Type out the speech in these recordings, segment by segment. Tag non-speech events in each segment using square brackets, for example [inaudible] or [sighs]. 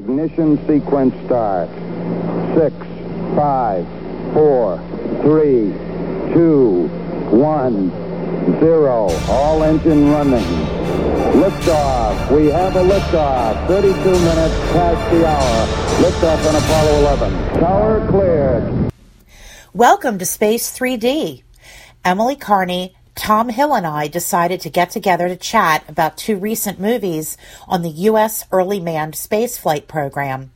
Ignition sequence start. Six, five, four, three, two, one, zero. All engine running. Liftoff. We have a liftoff. 32 minutes past the hour. Liftoff on Apollo 11. Tower cleared. Welcome to Space 3D. Emily Carney, Tom Hill, and I decided to get together to chat about two recent movies on the U.S. early manned spaceflight program.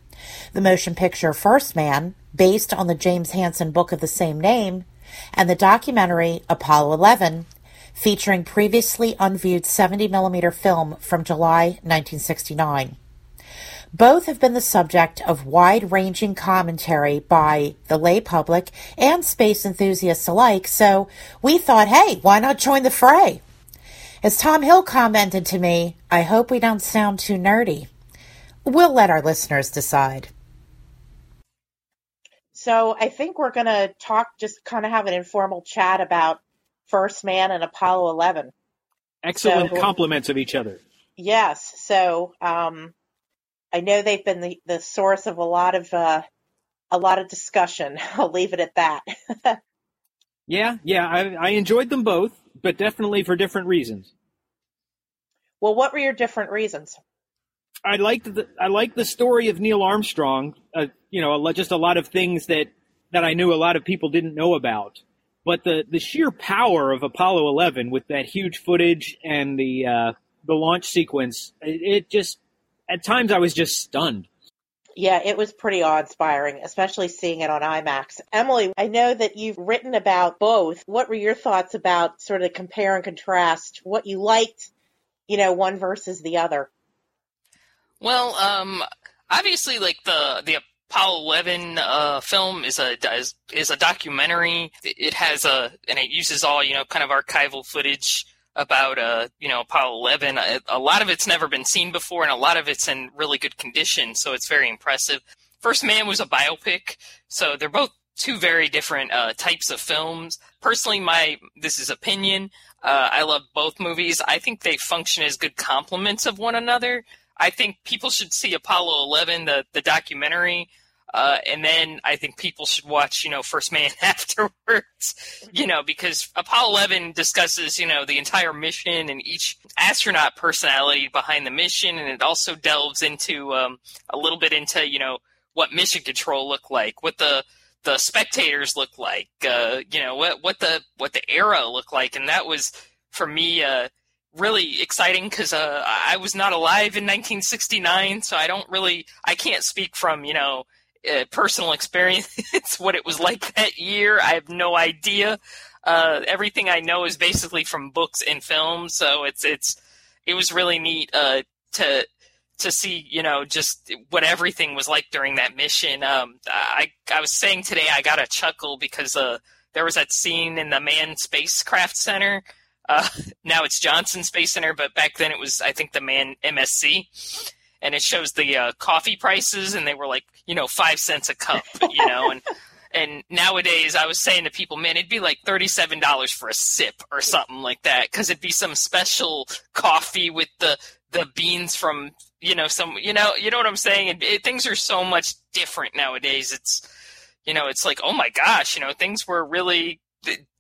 The motion picture First Man, based on the James Hansen book of the same name, and the documentary Apollo 11, featuring previously unviewed 70mm film from July 1969. Both have been the subject of wide ranging commentary by the lay public and space enthusiasts alike, so we thought, hey, why not join the fray? As Tom Hill commented to me, I hope we don't sound too nerdy. We'll let our listeners decide. So I think we're going to talk, just kind of have an informal chat about First Man and Apollo 11. Excellent So- compliments of each other. Yes. So um, I know they've been the, the source of a lot of uh, a lot of discussion. [laughs] I'll leave it at that. [laughs] Yeah, yeah, I, I enjoyed them both, but definitely for different reasons. well, what were your different reasons? I liked the I liked the story of Neil Armstrong. Uh, you know, just a lot of things that that I knew a lot of people didn't know about. But the the sheer power of Apollo 11 with that huge footage and the uh, the launch sequence, it, it just at times I was just stunned. Yeah, it was pretty awe-inspiring, especially seeing it on IMAX. Emily, I know that you've written about both. What were your thoughts about sort of compare and contrast what you liked, you know, one versus the other? Well, um, obviously, like the the Apollo 11 uh, film is a is, is a documentary. It has a and it uses all you know kind of archival footage about uh you know Apollo 11. A, a lot of it's never been seen before, and a lot of it's in really good condition, so it's very impressive. First Man was a biopic, so they're both two very different uh, types of films. Personally, my this is opinion. Uh, I love both movies. I think they function as good complements of one another. I think people should see Apollo 11, the the documentary, uh, and then I think people should watch, you know, First Man [laughs] afterwards, you know, because Apollo 11 discusses, you know, the entire mission and each astronaut personality behind the mission, and it also delves into um, a little bit into, you know, what mission control looked like, what the the spectators looked like, uh, you know, what what the what the era looked like, and that was for me. Uh, really exciting because uh, I was not alive in 1969, so I don't really, I can't speak from, you know, uh, personal experience [laughs] what it was like that year. I have no idea. Uh, everything I know is basically from books and films, so it's it's it was really neat uh, to to see, you know, just what everything was like during that mission. Um, I I was saying today I got a chuckle because uh, there was that scene in the Manned Spacecraft Center. Uh, [laughs] now it's Johnson Space Center, but back then it was, I think, the Man MSC. And it shows the uh, coffee prices, and they were like, you know, five cents a cup, you know. And [laughs] and nowadays, I was saying to people, man, it'd be like thirty-seven dollars for a sip or something like that, because it'd be some special coffee with the the beans from, you know, some, you know, you know what I'm saying. It, it, things are so much different nowadays. It's, you know, it's like, oh my gosh, you know, things were really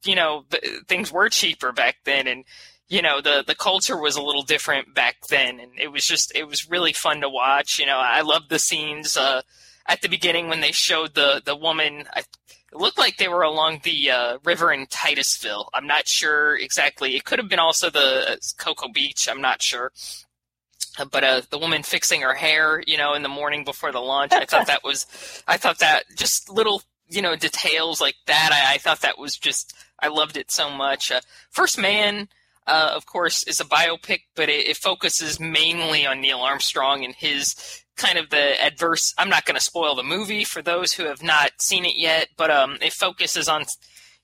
you know the, things were cheaper back then and you know the the culture was a little different back then and it was just it was really fun to watch you know. I loved the scenes uh at the beginning when they showed the the woman I, it looked like they were along the uh, river in titusville. I'm not sure exactly. It could have been also the uh, cocoa beach i'm not sure. But uh, the woman fixing her hair, you know, in the morning before the launch, I thought that was, [laughs] I thought that just little you know details like that I, I, thought that was just i loved it so much. Uh, first man uh, of course is a biopic but it, it, focuses mainly on neil armstrong and his kind of the adverse i'm not going to spoil the movie for those who have not seen it yet but um, it focuses on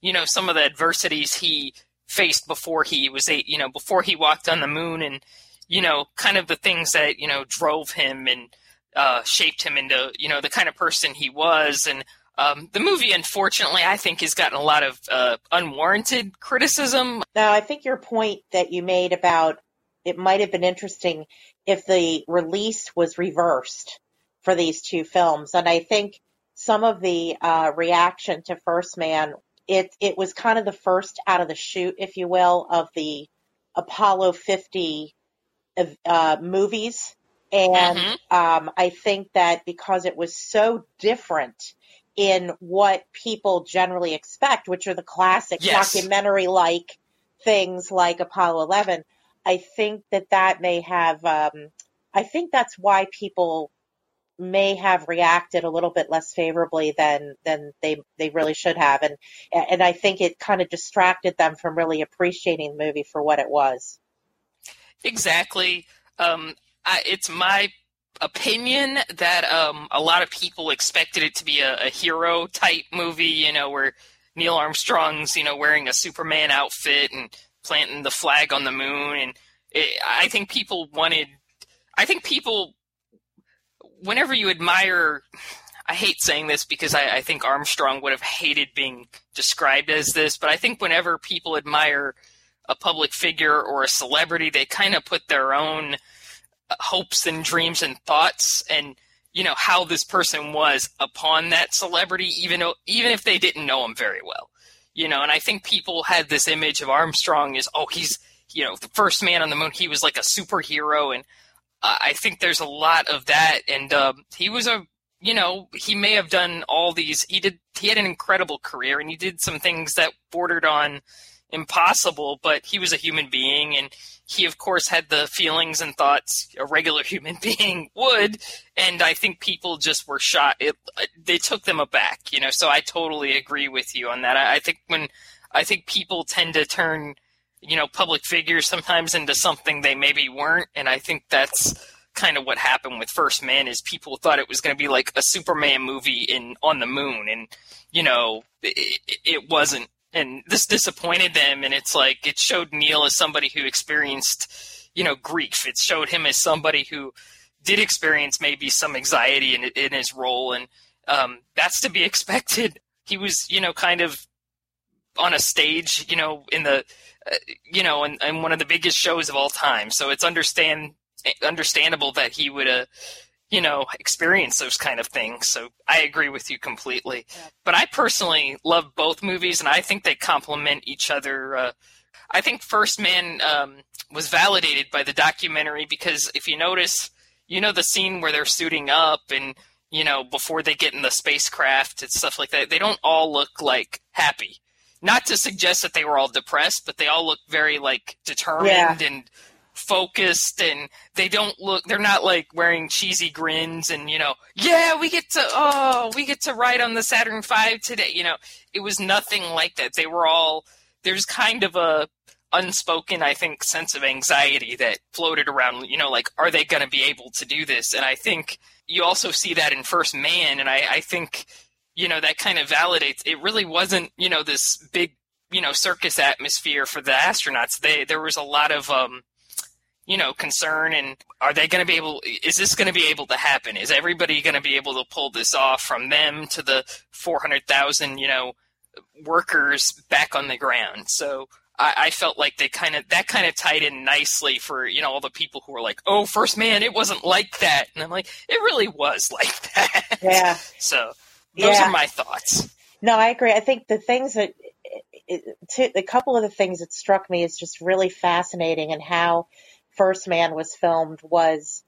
you know some of the adversities he faced before he was a you know before he walked on the moon and you know kind of the things that you know drove him and uh, shaped him into you know the kind of person he was. And um, the movie, unfortunately, I think has gotten a lot of uh, unwarranted criticism. Now, I think your point that you made about it might have been interesting if the release was reversed. for these two films. And I think some of the uh, reaction to First Man, it it was kind of the first out of the chute, if you will, of the Apollo 50 uh, movies. And Mhm. um, I think that because it was so different in what people generally expect, which are the classic Yes. documentary like things like Apollo 11, I think that that may have, um, I think that's why people may have reacted a little bit less favorably than than they they really should have and and I think it kind of distracted them from really appreciating the movie for what it was. Exactly. Um, I, it's my opinion that um, a lot of people expected it to be a, a hero type movie, you know, where Neil Armstrong's, you know, wearing a Superman outfit and planting the flag on the moon. And it, I think people wanted, I think people, whenever you admire, I hate saying this because I, I think Armstrong would have hated being described as this, but I think whenever people admire a public figure or a celebrity, they kind of put their own hopes and dreams and thoughts and you know how this person was upon that celebrity, even even if they didn't know him very well. You know, and I think people had this image of Armstrong as oh he's you know the first man on the moon. He was like a superhero, and uh, I think there's a lot of that. And um, he was a you know he may have done all these. He did he had an incredible career, and he did some things that bordered on impossible, but he was a human being and he of course had the feelings and thoughts a regular [laughs] human being would and I think people just were shot it they took them aback, you know. So I totally agree with you on that. I, I think when I think people tend to turn you know public figures sometimes into something they maybe weren't and I think that's kind of what happened with First Man is people thought it was going to be like a Superman movie in on the moon and you know it, it wasn't and this disappointed them and it's like it showed neil as somebody who experienced you know grief. It showed him as somebody who did experience maybe some anxiety in, in his role and um, that's to be [laughs] expected. He was you know kind of on a stage you know in the uh, you know in, in one of the biggest shows of all time. So it's understand understandable that he would uh, you know, experience those kind of things. So I agree with you completely. Yeah. But I personally love both movies, and I think they complement each other. Uh, I think First Man um, was validated by the documentary because if you notice, you know, the scene where they're suiting up and, you know, before they get in the spacecraft and stuff like that, they don't all look like happy. Not to suggest that they were all depressed, but they all look very like determined Yeah. and focused and they don't look they're not like wearing cheesy grins and you know yeah we get to oh we get to ride on the saturn v today you know. It was nothing like that. They were all there's kind of a unspoken i think sense of anxiety that floated around you know like are they going to be able to do this? And i think you also see that in first man and i, I think you know that kind of validates it really wasn't you know this big you know circus atmosphere for the astronauts. They there was a lot of um you know concern and are they going to be able is this going to be able to happen is everybody going to be able to pull this off from them to the 400,000 you know workers back on the ground so I, I felt like they kind of that kind of tied in nicely for you know all the people who were like oh first man it wasn't like that and i'm like it really was [laughs] like that Yeah. so those Yeah. are my thoughts No, I agree. I think the things that, it, to, a couple of the things that struck me is just really fascinating and how First Man was filmed was,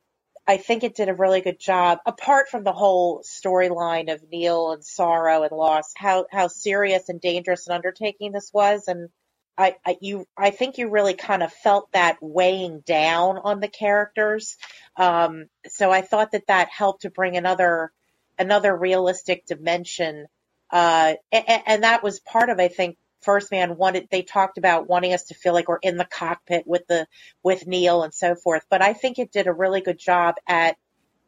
I think it did a really good job, apart from the whole storyline of Neil and sorrow and loss, how, how serious and dangerous an undertaking this was. And I, I, you, I think you really kind of felt that weighing down on the characters. Um, so I thought that that helped to bring another, another realistic dimension uh, and, and that was part of, I think, First Man wanted, they talked about wanting us to feel like we're in the cockpit with the, with Neil and so forth. But I think it did a really good job at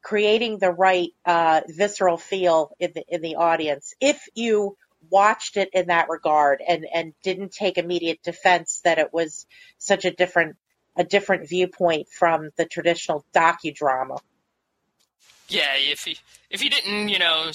creating the right, uh, visceral feel in the, in the audience. If you watched it in that regard and, and didn't take immediate defense that it was such a different, a different viewpoint from the traditional docudrama. Yeah, if he if you didn't, you know,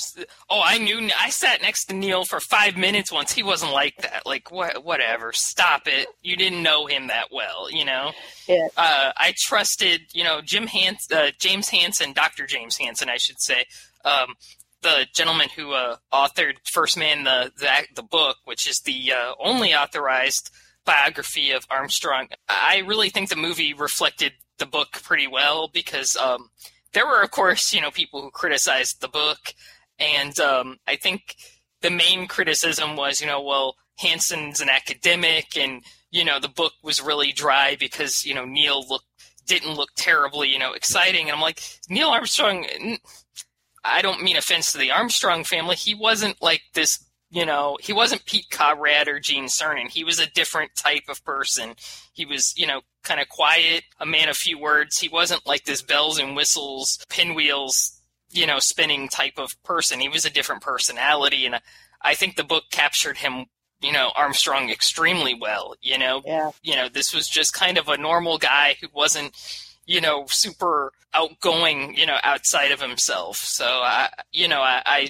oh, I knew. I sat next to Neil for five minutes once. He wasn't like that. Like what? Whatever. Stop it. You didn't know him that well. You know. Yeah. Uh, I trusted, you know, Jim Hans, uh, James Hansen, Doctor James Hansen, I should say. Um, the gentleman who uh, authored First Man the, the the book, which is the uh, only authorized biography of Armstrong. I really think the movie reflected the book pretty well because um, there were, of course, you know, people who criticized the book, and um, I think the main criticism was, you know, well, Hansen's an academic, and you know, the book was really dry because you know Neil looked didn't look terribly, you know, exciting, and I'm like, Neil Armstrong. I don't mean offense to the Armstrong family. He wasn't like this you know, he wasn't Pete Conrad or Gene Cernan. He was a different type of person. He was, you know, kind of quiet, a man of few words. He wasn't like this bells and whistles, pinwheels, you know, spinning type of person. He was a different personality. And I think the book captured him, you know, Armstrong extremely well, you know. Yeah. You know, this was just kind of a normal guy who wasn't, you know, super outgoing, you know, outside of himself. So I, you know, I, I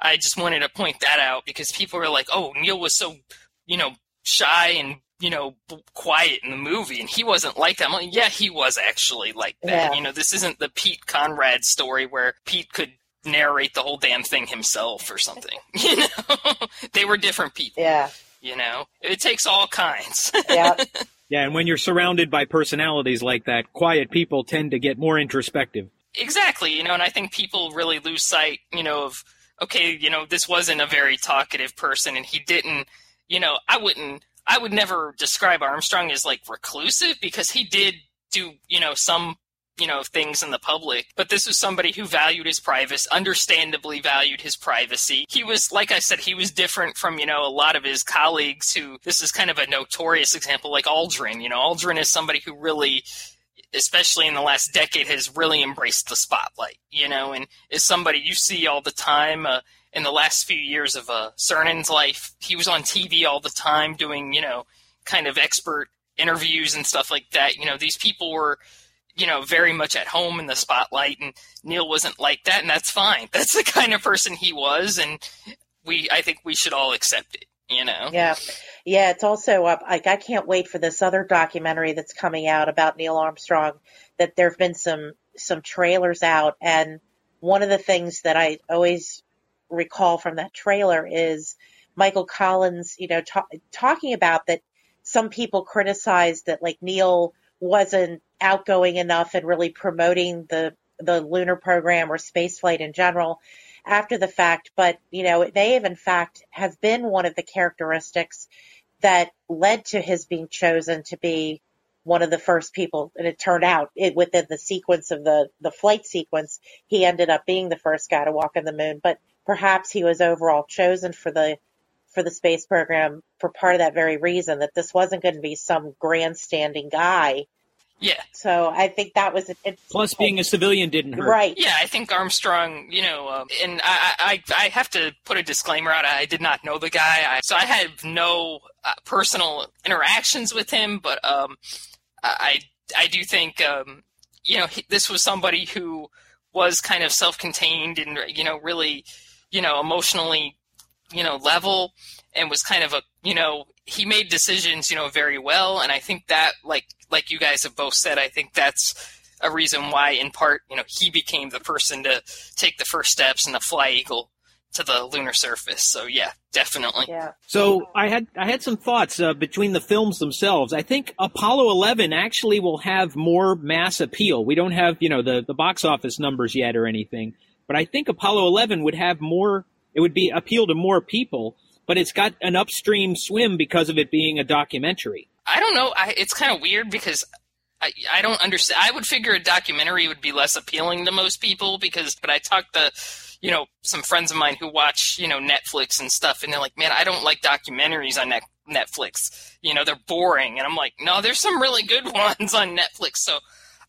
I just wanted to point that out because people were like, "Oh, Neil was so, you know, shy and you know quiet in the movie, and he wasn't like that." I'm like, "Yeah, he was actually like that." Yeah. You know, this isn't the Pete Conrad story where Pete could narrate the whole damn thing himself or something. [laughs] You know, [laughs] they were different people. Yeah. You know, it takes all kinds. [laughs] Yeah. Yeah, and when you're surrounded by personalities like that, quiet people tend to get more introspective. exactly. You know, and I think people really lose sight, you know, of okay, you know, this wasn't a very talkative person and he didn't, you know, I wouldn't, I would never describe Armstrong as like reclusive because he did do, you know, some, you know, things in the public, but this was somebody who valued his privacy, understandably valued his privacy. He was, like I said, he was different from, you know, a lot of his colleagues who, this is kind of a notorious example, like Aldrin, you know, Aldrin is somebody who really, especially in the last decade, has really embraced the spotlight, you know, and is somebody you see all the time. Uh, in the last few years of uh, Cernan's life, he was on TV all the time doing, you know, kind of expert interviews and stuff like that. You know, these people were, you know, very much at home in the spotlight, and Neil wasn't like that, and that's fine. [laughs] That's the kind of person he was, and we, I think, we should all accept it. You know. Yeah. Yeah, it's also up. Like, I can't wait for this other documentary that's coming out about Neil Armstrong. That there have been some some trailers out, and one of the things that I always recall from that trailer is Michael Collins, you know, ta- talking about that some people criticized that like Neil wasn't outgoing enough and really promoting the the lunar program or spaceflight in general after the fact, but you know, may have in fact have been one of the characteristics that led to his being chosen to be one of the first people. And it turned out it, within the sequence of the, the flight sequence, he ended up being the first guy to walk on the moon, but perhaps he was overall chosen for the, for the space program for part of that very reason that this wasn't going to be some grandstanding guy. Yeah. So I think that was it's Plus, being a civilian didn't hurt. right. Yeah, I think Armstrong, you know, um, and I, I, I have to put a disclaimer out. I did not know the guy, I, so I had no uh, personal interactions with him. But um, I, I do think, um, you know, he, this was somebody who was kind of self-contained and you know really, you know, emotionally, you know, level, and was kind of a, you know, he made decisions, you know, very well, and I think that, like, like you guys have both said, I think that's a reason why, in part, you know, he became the person to take the first steps in the Fly Eagle to the lunar surface. So yeah, definitely. Yeah. So I had I had some thoughts uh, between the films themselves. I think Apollo 11 actually will have more mass appeal. We don't have you know the the box office numbers yet or anything, but I think Apollo 11 would have more. It would be appeal to more people, but it's got an upstream swim because of it being a documentary. I don't know. I, it's kind of weird because I, I don't understand. I would figure a documentary would be less appealing to most people because, but I talked to, you know, some friends of mine who watch, you know, Netflix and stuff, and they're like, man, I don't like documentaries on Net- Netflix. You know, they're boring. And I'm like, no, there's some really good [laughs] ones on Netflix. So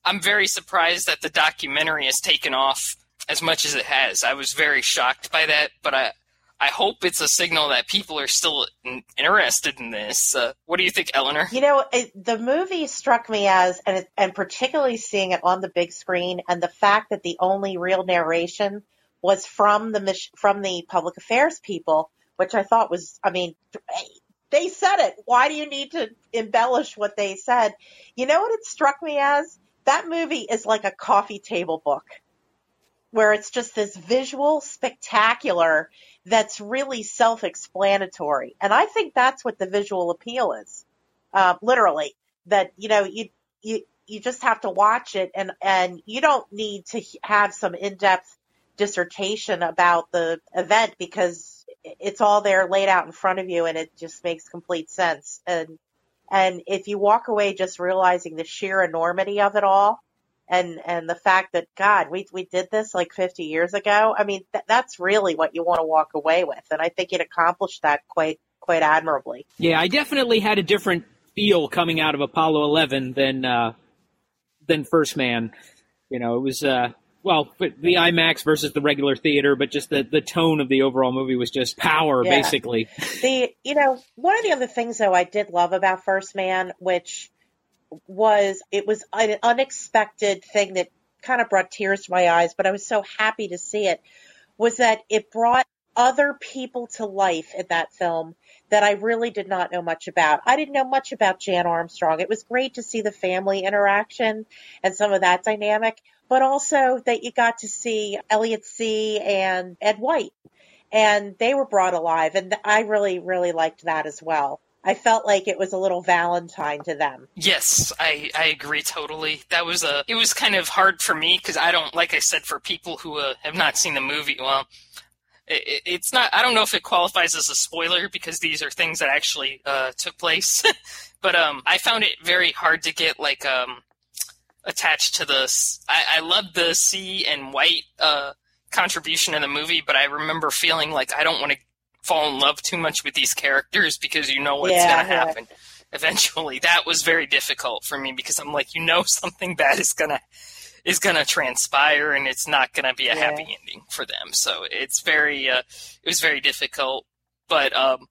I'm very surprised that the documentary has taken off as much as it has. I was very shocked by that, but I, I hope it's a signal that people are still in, interested in this. Uh, what do you think, Eleanor? You know, it, the movie struck me as, and, and particularly seeing it on the big screen, and the fact that the only real narration was from the from the public affairs people, which I thought was, I mean, they said it. Why do you need to embellish what they said? You know what it struck me as? That movie is like a coffee table book where it's just this visual spectacular that's really self-explanatory. And I think that's what the visual appeal is. Uh, literally that, you know, you, you, you just have to watch it and, and you don't need to have some in-depth dissertation about the event because it's all there laid out in front of you and it just makes complete sense. And, and if you walk away just realizing the sheer enormity of it all, and and the fact that God, we we did this like 50 years ago. I mean, th- that's really what you want to walk away with, and I think it accomplished that quite quite admirably. Yeah, I definitely had a different feel coming out of Apollo 11 than uh, than First Man. You know, it was uh, well the IMAX versus the regular theater, but just the the tone of the overall movie was just power, yeah. basically. The you know one of the other things though I did love about First Man, which was it was an unexpected thing that kind of brought tears to my eyes, but I was so happy to see it was that it brought other people to life in that film that I really did not know much about. I didn't know much about Jan Armstrong. It was great to see the family interaction and some of that dynamic, but also that you got to see Elliot See and Ed White and they were brought alive and I really, really liked that as well. I felt like it was a little Valentine to them. Yes, I, I agree totally. That was a it was kind of hard for me because I don't like I said for people who uh, have not seen the movie. Well, it, it's not. I don't know if it qualifies as a spoiler because these are things that actually uh, took place. [laughs] but um, I found it very hard to get like um, attached to this. I, I love the See and White uh, contribution in the movie, but I remember feeling like I don't want to fall in love too much with these characters because you know what's yeah, going to happen yeah. eventually. [laughs] That was very difficult for me because I'm like, you know, [laughs] something bad is gonna is gonna transpire and it's not gonna be a yeah. happy ending for them. So it's very uh, it was very difficult. But um,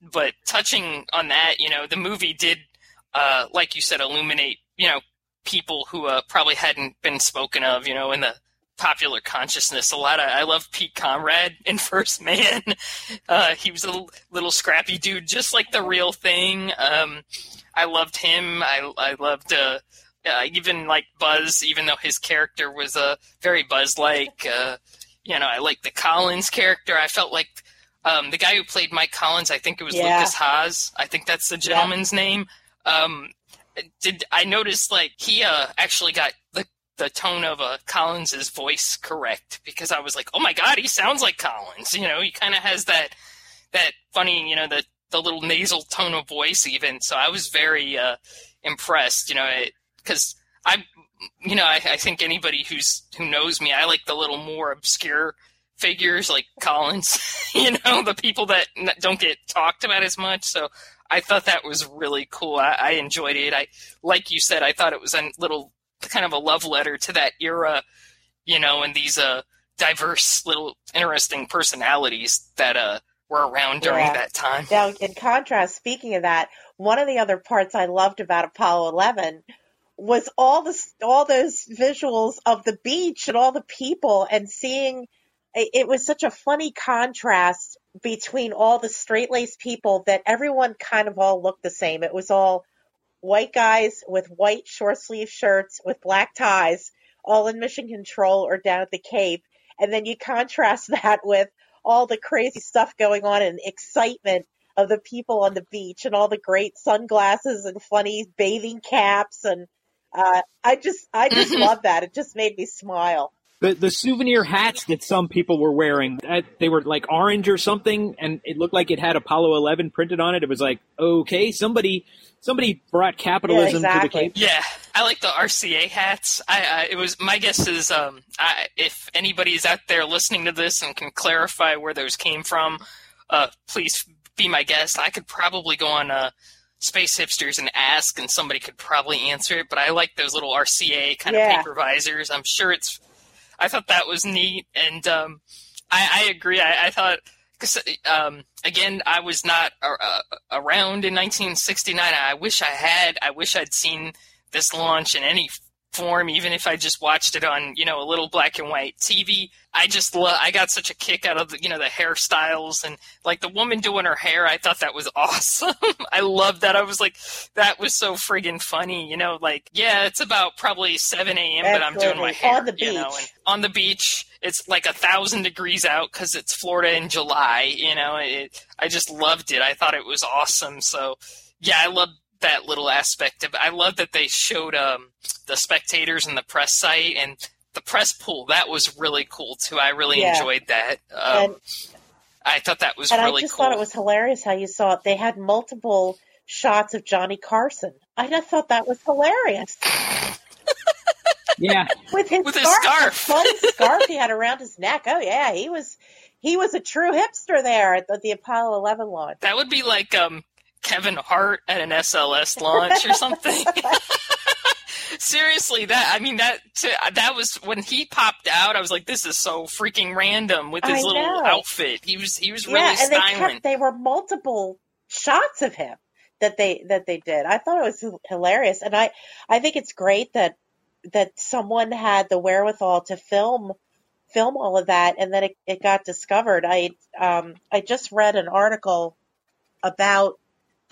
but touching on that, you know, the movie did, uh, like you said, illuminate you know people who uh, probably hadn't been spoken of, you know, in the popular consciousness. A lot of I love Pete Conrad [laughs] in First Man. [laughs] Uh, he was a little scrappy dude, just like the real thing. Um, I loved him. I I loved uh, uh, even like Buzz, even though his character was uh, very Buzz like. Uh, you know, I like the Collins character. I felt like um, the guy who played Mike Collins. I think it was yeah. Lukas Haas. I think that's the gentleman's yeah. name. Um, did I noticed like he uh, actually got the the tone of uh, Collins's voice correct because I was like, oh my god, he sounds like Collins. You know, he kind of has that that funny, you know, the the little nasal tone of voice even. So I was very uh, impressed. You know, because I, you know, I, I think anybody who's who knows me, I like the little more obscure figures like Collins. [laughs] you know, the people that don't get talked about as much. So I thought that was really cool. I, I, enjoyed it. I, like you said, I thought it was a little kind of a love letter to that era, you know, and these uh, diverse little interesting personalities that uh, were around during yeah. that time. Now, in contrast, speaking of that, one of the other parts I loved about Apollo 11 was all the all those visuals of the beach and all the people and seeing it was such a funny contrast between all the straight laced people that everyone kind of all looked the same. It was all white guys with white short sleeve shirts with black ties, all in mission control or down at the Cape. And then you contrast [laughs] that with all the crazy stuff going on and excitement of the people on the beach and all the great sunglasses and funny bathing caps and uh, I just I just [laughs] love that. It just made me smile the the souvenir hats that some people were wearing they were like orange or something and it looked like it had apollo 11 printed on it. It was like okay somebody somebody brought capitalism yeah, exactly. to the cape yeah i like the rca hats. I, I it was my guess is um I, if anybody's out there listening to this and can clarify where those came from uh please be my guest. I could probably go on uh space hipsters and ask and somebody could probably answer it but i like those little rca kind yeah. of paper visors. I'm sure it's I thought that was neat, and um, I, I, agree. I, I, thought because um, again, I was not uh, around in 1969. I wish I had. I wish I'd seen this launch in any form, even if I just watched it on, you know, a little black and white TV. I just love, I got such a kick out of the, you know, the hairstyles and like the woman doing her hair. I thought that was [laughs] awesome. I loved that. I was like, that was so friggin' funny, you know, like, yeah, it's about probably 7 a.m., but I'm doing my hair, on the beach. you know, and on the beach. It's like a thousand degrees out because it's Florida in July, you know, it, I just loved it. I thought it was awesome. So, yeah, I love that little aspect of I love that they showed um, the spectators and the press site and the press pool. That was really cool too. I really Yeah. enjoyed that. Um, and I thought that was and really I just cool. thought it was hilarious how you saw it. They had multiple shots of Johnny Carson. I just thought that was hilarious [laughs] Yeah. [laughs] with his With his scarf, scarf. [laughs] the fun scarf he had around his neck. Oh yeah, he was he was a true hipster there at the, the Apollo 11 launch. that would be like um, Kevin Hart at an SLS launch or something. [laughs] Seriously, that I mean that that was when he popped out. I was like, "This is so freaking random with his I little know. outfit." He was he was really yeah, and they kept they were multiple shots of him that they that they did. I thought it was hilarious, and I I think it's great that that someone had the wherewithal to film film all of that, and then it, it got discovered. I um I just read an article about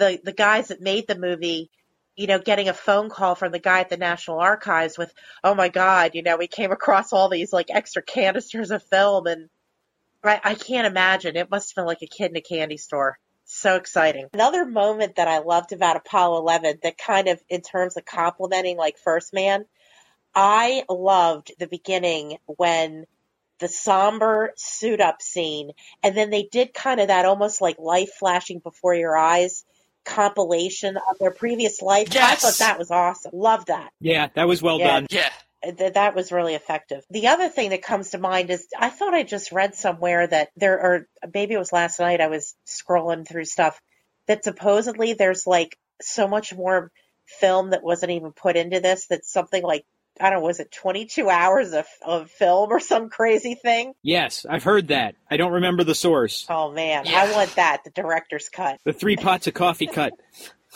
the the guys that made the movie. You know, getting a phone call from the guy at the National Archives with, "Oh my God, you know, we came across all these like extra canisters of film and I, I can't imagine. It must have been like a kid in a candy store. So exciting. Another moment that I loved about Apollo 11 that kind of, in terms of complimenting like First Man, I loved the beginning when the somber suit up scene and then they did kind of that almost like life flashing before your eyes compilation of their previous life. I thought that was awesome. Love that Yeah, that was well Yeah. done. yeah, that that was really effective. The other thing that comes to mind is I thought I just read somewhere that there are, maybe it was last night I was scrolling through stuff that supposedly there's like so much more film that wasn't even put into this that's something like I don't know was it 22 hours of of film or some crazy thing? Yes, I've heard that. I don't remember the source. Oh man, Yeah. I want that the director's cut. The three pots of coffee cut.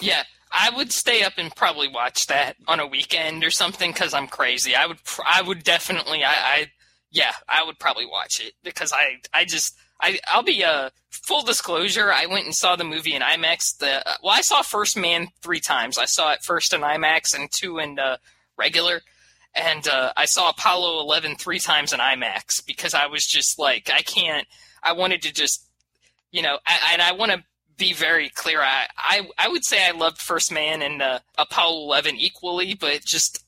yeah. I would stay up and probably watch that on a weekend or something because I'm crazy. I would, I would definitely, I, I, yeah, I would probably watch it because I, I just, I, I'll be uh full disclosure. I went and saw the movie in IMAX. The well, I saw First Man three times. I saw it first in IMAX and two in uh, regular, and uh, I saw Apollo 11 three times in IMAX because I was just like, I can't. I wanted to just, you know, I, and I want to be very clear. I, I, I would say I loved First Man and uh, Apollo 11 equally, but just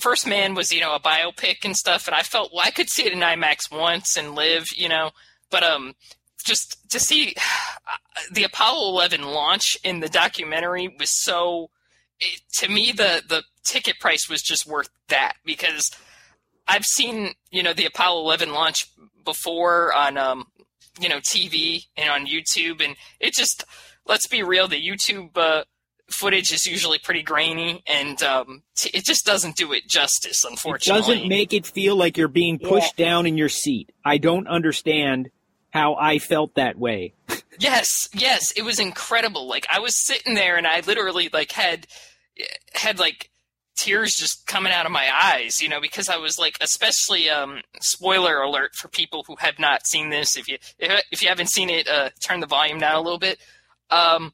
First Man was, you know, a biopic and stuff, and I felt well, I could see it in IMAX once and live, you know, but um, just to see [sighs] the Apollo 11 launch in the documentary was so. It, to me, the the ticket price was just worth that because I've seen you know the Apollo 11 launch before on um you know TV and on YouTube, and it just let's be real, the YouTube uh, footage is usually pretty grainy, and um, t- it just doesn't do it justice, Unfortunately, It doesn't make it feel like you're being pushed down in your seat. I don't understand how I felt that way. [laughs] Yes, yes, it was incredible. Like I was sitting there and I literally like had had like tears just coming out of my eyes, you know, because I was like especially um spoiler alert for people who have not seen this. If you if you haven't seen it, uh turn the volume down a little bit. Um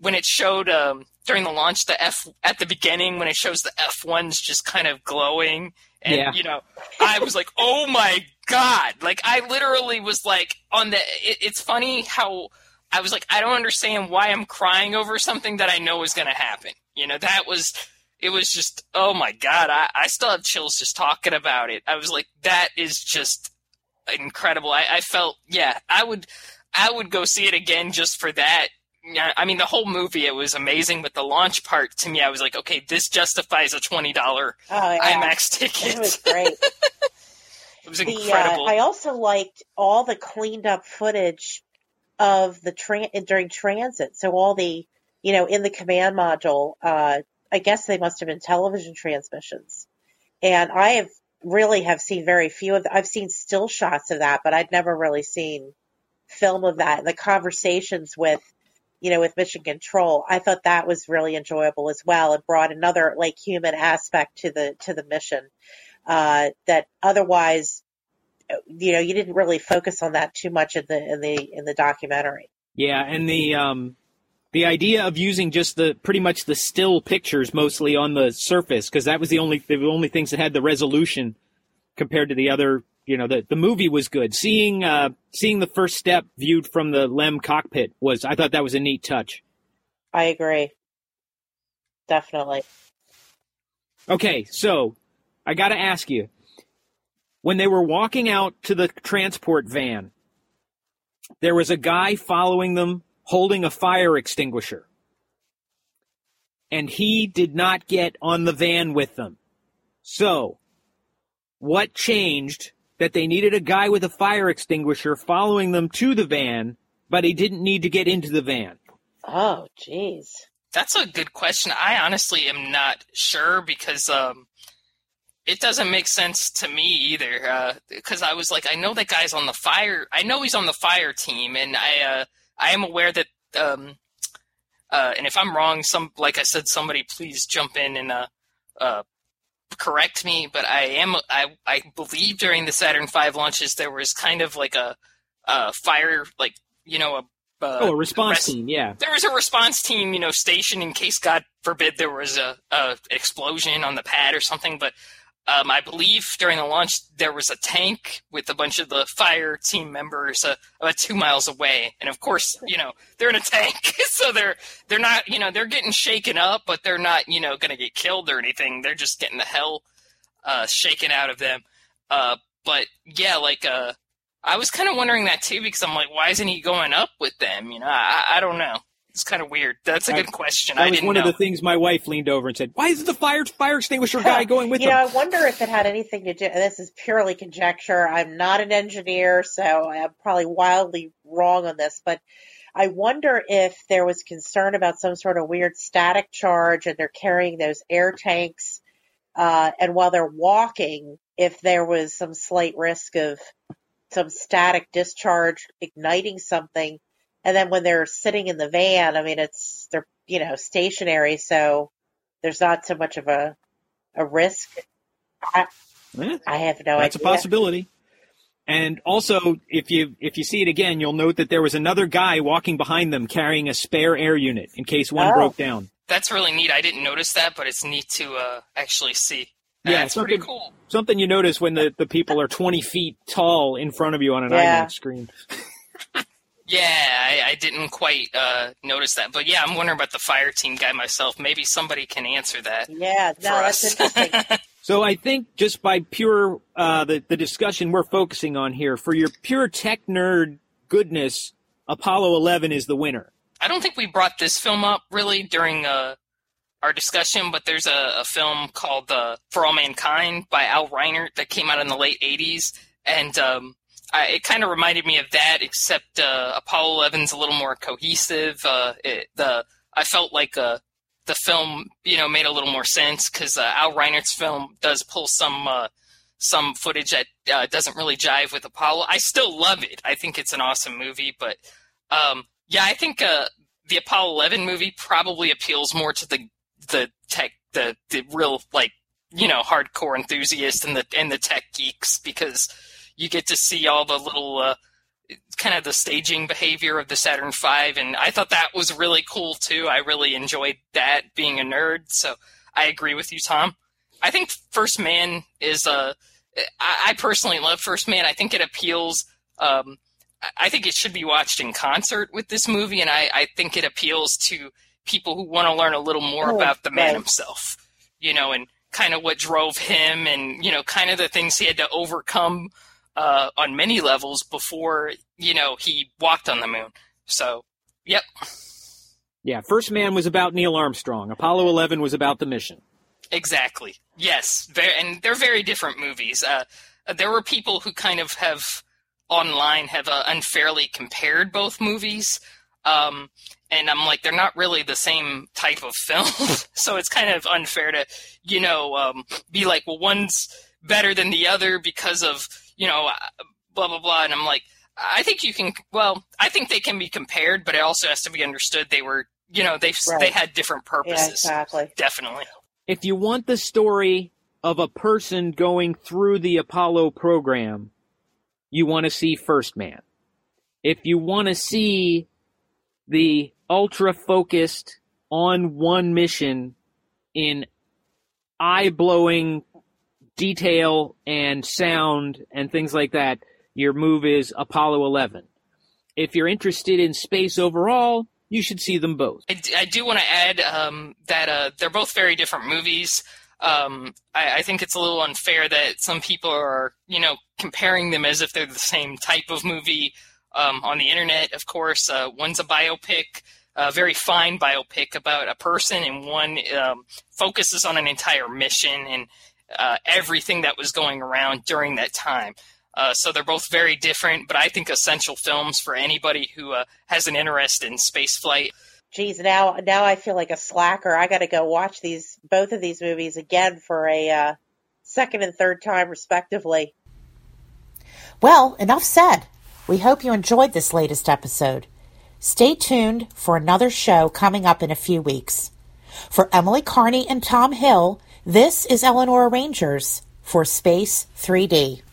when it showed um during the launch the F at the beginning when it shows the F1s just kind of glowing and Yeah. you know I was like, "Oh my god!" Like I literally was like on the. It, it's funny how I was like, I don't understand why I'm crying over something that I know is going to happen. You know, that was. It was just, oh my god! I, I still have chills just talking about it. I was like, that is just incredible. I, I felt, yeah, I would, I would go see it again just for that. Yeah, I mean, the whole movie it was amazing, but the launch part to me, I was like, okay, this justifies a twenty dollar Oh yeah. IMAX ticket. It was great. [laughs] It was the, incredible. Uh, I also liked all the cleaned up footage of the train during transit. So all the, you know, in the command module, uh, I guess they must have been television transmissions. And I have really have seen very few of. I've seen still shots of that, but I'd never really seen film of that, the conversations with, you know, with Mission Control, I thought that was really enjoyable as well. It brought another like human aspect to the to the mission uh, that otherwise, you know, you didn't really focus on that too much in the in the in the documentary. Yeah, and the um, the idea of using just the pretty much the still pictures mostly on the surface because that was the only the only things that had the resolution compared to the other you know the the movie was good seeing uh seeing the first step viewed from the lem cockpit was i thought that was a neat touch I agree. Definitely. okay so i gotta ask you when they were walking out to the transport van there was a guy following them holding a fire extinguisher and he did not get on the van with them so what changed that they needed a guy with a fire extinguisher following them to the van, but he didn't need to get into the van. Oh, jeez. That's a good question. I honestly am not sure because um, it doesn't make sense to me either. Because I was like, I know that guy's on the fire. I know he's on the fire team, and I uh, I am aware that. Um, uh, and if I'm wrong, some like I said, somebody please jump in and uh, uh, correct me. But I am I I believe during the Saturn V launches there was kind of like a, a fire like you know a uh, Oh, a response res- team, yeah. there was a response team, you know, stationed in case, God forbid, there was a, a explosion on the pad or something. But um, I believe during the launch there was a tank with a bunch of the fire team members uh, about two miles away, and of course, you know, they're in a tank, [laughs] so they're they're not, you know, they're getting shaken up, but they're not, you know, going to get killed or anything. They're just getting the hell uh, shaken out of them. Uh, but yeah, like uh, I was kind of wondering that too because I'm like, why isn't he going up with them? You know, I, I don't know. It's kind of weird. That's a That- good question. That I was didn't one know. of the things my wife leaned over and said, "Why is the fire fire extinguisher guy [laughs] going with you them?" know, I wonder if it had anything to do. This is purely conjecture. I'm not an engineer, so I'm probably wildly wrong on this. But I wonder if there was concern about some sort of weird static charge, and they're carrying those air tanks. Uh, and while they're walking, if there was some slight risk of some static discharge igniting something, and then when they're sitting in the van, I mean, it's they're you know stationary, so there's not so much of a a risk. I, Eh, I have no That's a possibility. And also, if you if you see it again, you'll note that there was another guy walking behind them carrying a spare air unit in case one Oh. broke down. That's really neat. I didn't notice that, but it's neat to uh, actually see. Yeah, That's pretty something- cool. Something you notice when the, the people are 20 feet tall in front of you on an Yeah. IMAX screen. [laughs] Yeah, I, I didn't quite uh, notice that, but yeah, I'm wondering about the fire team guy myself. Maybe somebody can answer that. Yeah, no, for that's us. interesting. [laughs] So I think just by pure uh, the the discussion we're focusing on here, for your pure tech nerd goodness, Apollo 11 is the winner. I don't think we brought this film up really during uh, our discussion, but there's a, a film called uh, For All Mankind by Al Reinert that came out in the late 80s. And um, I, it kind of reminded me of that, except uh, Apollo 11's a little more cohesive. Uh, it, the I felt like uh, the film, you know, made a little more sense because uh, Al Reinert's film does pull some uh, some footage that uh, doesn't really jive with Apollo. I still love it. I think it's an awesome movie, but um, yeah, I think the Apollo 11 movie probably appeals more to the the tech, the the real like you know hardcore enthusiasts and the and the tech geeks because you get to see all the little uh, kind of the staging behavior of the Saturn V, and I thought that was really cool too. I really enjoyed that being a nerd, so I agree with you, Tom. I think First Man is a. I I personally love First Man. I think it appeals. Um, I- I think it should be watched in concert with this movie, and I, I think it appeals to people who want to learn a little more Oh, about the man right. himself, you know, and kind of what drove him, and you know, kind of the things he had to overcome uh, on many levels before you know he walked on the moon. So, yep, Yeah, First Man was about Neil Armstrong. Apollo 11 was about the mission. Exactly. Yes, very, and they're very different movies. Uh, there were people who kind of have online have uh, unfairly compared both movies, um, and I'm like, they're not really the same type of film, [laughs] so it's kind of unfair to, you know, um, be like, well, one's better than the other because of, you know, uh, blah blah blah. And I'm like, I think you can. Well, I think they can be compared, but it also has to be understood they were, you know, they Right. they had different purposes. Yeah, exactly. Definitely. if you want the story of a person going through the Apollo program, you want to see First Man. If you want to see the ultra focused on one mission in eye blowing detail and sound and things like that, your move is Apollo 11. If you're interested in space overall, you should see them both. I, do want to add um, that uh, they're both very different movies. Um, I, I think it's a little unfair that some people are, you know, comparing them as if they're the same type of movie um, on the internet. Of course, uh, one's a biopic, a very fine biopic about a person, and one um, focuses on an entire mission and uh, everything that was going around during that time. Uh, so they're both very different, but I think essential films for anybody who uh, has an interest in space flight. Geez, now now I feel like a slacker. I got to go watch these both of these movies again for a uh, second and third time, respectively. Well, enough said. We hope you enjoyed this latest episode. Stay tuned for another show coming up in a few weeks. For Emily Carney and Tom Hill, this is Eleanor Rangers for Space 3D.